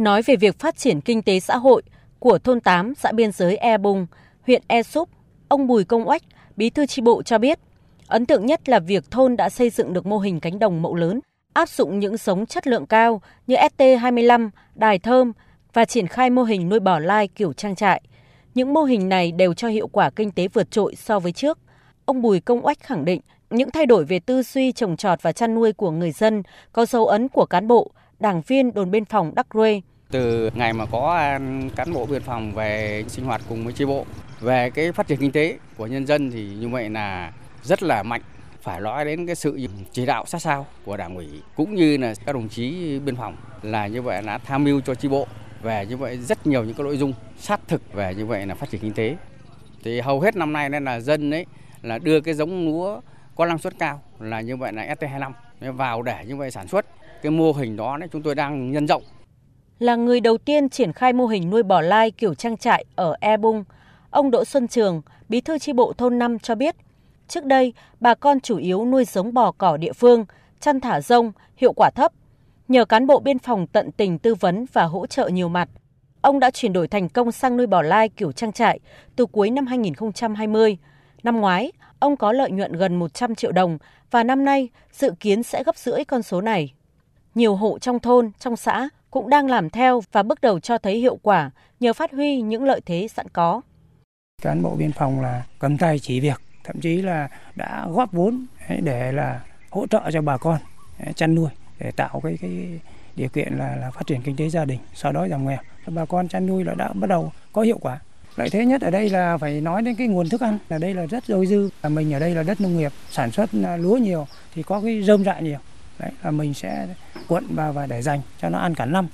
Nói về việc phát triển kinh tế xã hội của thôn 8 xã biên giới E bùng huyện E Súp, ông Bùi Công Oách, bí thư tri bộ cho biết, ấn tượng nhất là việc thôn đã xây dựng được mô hình cánh đồng mẫu lớn, áp dụng những giống chất lượng cao như ST25, đài thơm và triển khai mô hình nuôi bò lai kiểu trang trại. Những mô hình này đều cho hiệu quả kinh tế vượt trội so với trước. Ông Bùi Công Oách khẳng định những thay đổi về tư duy trồng trọt và chăn nuôi của người dân có dấu ấn của cán bộ, đảng viên đồn biên phòng Đắc Rê. Từ ngày mà có à, cán bộ biên phòng về sinh hoạt cùng với chi bộ. Về cái phát triển kinh tế của nhân dân thì như vậy là rất là mạnh. Phải nói đến cái sự chỉ đạo sát sao của đảng ủy cũng như là các đồng chí biên phòng là như vậy đã tham mưu cho chi bộ về như vậy rất nhiều những cái nội dung sát thực về như vậy là phát triển kinh tế. Thì hầu hết năm nay nên là dân ấy là đưa cái giống lúa có năng suất cao là như vậy là ST25 vào để như vậy sản xuất. Cái mô hình đó, đấy, chúng tôi đang nhân rộng là người đầu tiên triển khai mô hình nuôi bò lai kiểu trang trại ở E Bung ông Đỗ Xuân Trường bí thư chi bộ thôn 5 cho biết trước đây bà con chủ yếu nuôi giống bò cỏ địa phương chăn thả rông hiệu quả thấp Nhờ cán bộ biên phòng tận tình tư vấn và hỗ trợ nhiều mặt, ông đã chuyển đổi thành công sang nuôi bò lai kiểu trang trại từ cuối năm 2020. Năm ngoái, ông có lợi nhuận gần 100 triệu đồng và năm nay dự kiến sẽ gấp rưỡi con số này. Nhiều hộ trong thôn, trong xã cũng đang làm theo và bước đầu cho thấy hiệu quả nhờ phát huy những lợi thế sẵn có. Cán bộ biên phòng là cầm tay chỉ việc, thậm chí là đã góp vốn để là hỗ trợ cho bà con chăn nuôi để tạo cái cái điều kiện là là phát triển kinh tế gia đình sau đó giảm nghèo. Bà con chăn nuôi là đã bắt đầu có hiệu quả. Lợi thế nhất ở đây là phải nói đến cái nguồn thức ăn là đây là rất dồi dư. Mình ở đây là đất nông nghiệp sản xuất à, lúa nhiều thì có cái rơm rạ nhiều. Đấy là mình sẽ cuộn vào và để dành cho nó ăn cả năm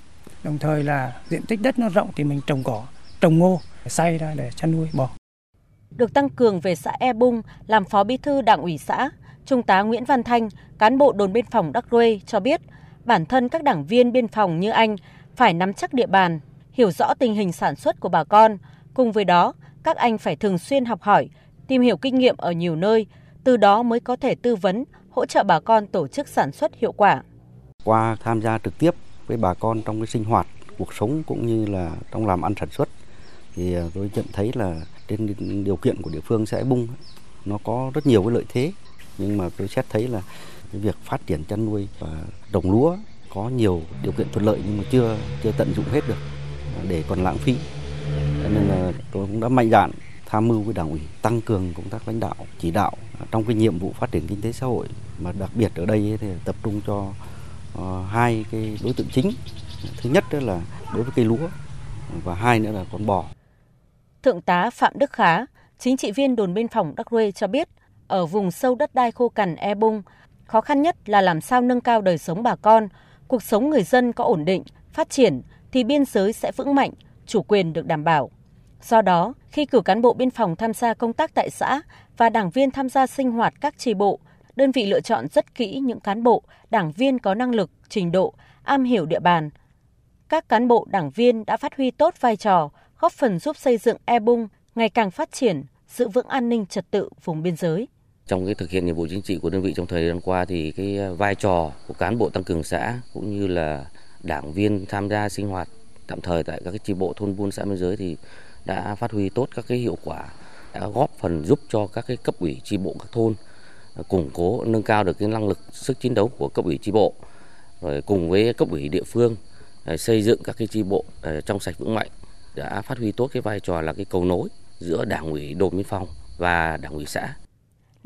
đồng thời là diện tích đất nó rộng thì mình trồng cỏ trồng ngô xay ra để chăn nuôi bò được tăng cường về xã E Bung làm phó bí thư đảng ủy xã Trung tá Nguyễn Văn Thanh, cán bộ đồn biên phòng Đắc Rê cho biết, bản thân các đảng viên biên phòng như anh phải nắm chắc địa bàn, hiểu rõ tình hình sản xuất của bà con. Cùng với đó, các anh phải thường xuyên học hỏi, tìm hiểu kinh nghiệm ở nhiều nơi, từ đó mới có thể tư vấn, hỗ trợ bà con tổ chức sản xuất hiệu quả. Qua tham gia trực tiếp với bà con trong cái sinh hoạt, cuộc sống cũng như là trong làm ăn sản xuất thì à, tôi nhận thấy là trên điều kiện của địa phương sẽ bung nó có rất nhiều cái lợi thế. Nhưng mà tôi xét thấy là cái việc phát triển chăn nuôi và trồng lúa có nhiều điều kiện thuận lợi nhưng mà chưa chưa tận dụng hết được à, để còn lãng phí. Nên là tôi cũng đã mạnh dạn tham mưu với đảng ủy tăng cường công tác lãnh đạo chỉ đạo à, trong cái nhiệm vụ phát triển kinh tế xã hội. Mà đặc biệt ở đây thì tập trung cho Ờ, hai cái đối tượng chính thứ nhất đó là đối với cây lúa và hai nữa là con bò thượng tá phạm đức khá chính trị viên đồn biên phòng đắc rê cho biết ở vùng sâu đất đai khô cằn e bung, khó khăn nhất là làm sao nâng cao đời sống bà con, cuộc sống người dân có ổn định, phát triển thì biên giới sẽ vững mạnh, chủ quyền được đảm bảo. Do đó, khi cử cán bộ biên phòng tham gia công tác tại xã và đảng viên tham gia sinh hoạt các tri bộ, đơn vị lựa chọn rất kỹ những cán bộ, đảng viên có năng lực, trình độ, am hiểu địa bàn. Các cán bộ, đảng viên đã phát huy tốt vai trò, góp phần giúp xây dựng E Bung ngày càng phát triển, giữ vững an ninh trật tự vùng biên giới. Trong cái thực hiện nhiệm vụ chính trị của đơn vị trong thời gian qua thì cái vai trò của cán bộ tăng cường xã cũng như là đảng viên tham gia sinh hoạt tạm thời tại các cái chi bộ thôn buôn xã biên giới thì đã phát huy tốt các cái hiệu quả, đã góp phần giúp cho các cái cấp ủy chi bộ các thôn củng cố nâng cao được cái năng lực sức chiến đấu của cấp ủy tri bộ rồi cùng với cấp ủy địa phương à, xây dựng các cái tri bộ à, trong sạch vững mạnh đã phát huy tốt cái vai trò là cái cầu nối giữa đảng ủy đồn biên phòng và đảng ủy xã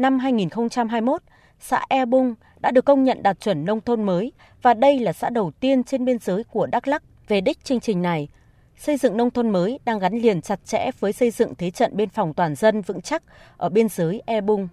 năm 2021, xã E Bung đã được công nhận đạt chuẩn nông thôn mới và đây là xã đầu tiên trên biên giới của Đắk Lắk về đích chương trình này. Xây dựng nông thôn mới đang gắn liền chặt chẽ với xây dựng thế trận biên phòng toàn dân vững chắc ở biên giới E Bung.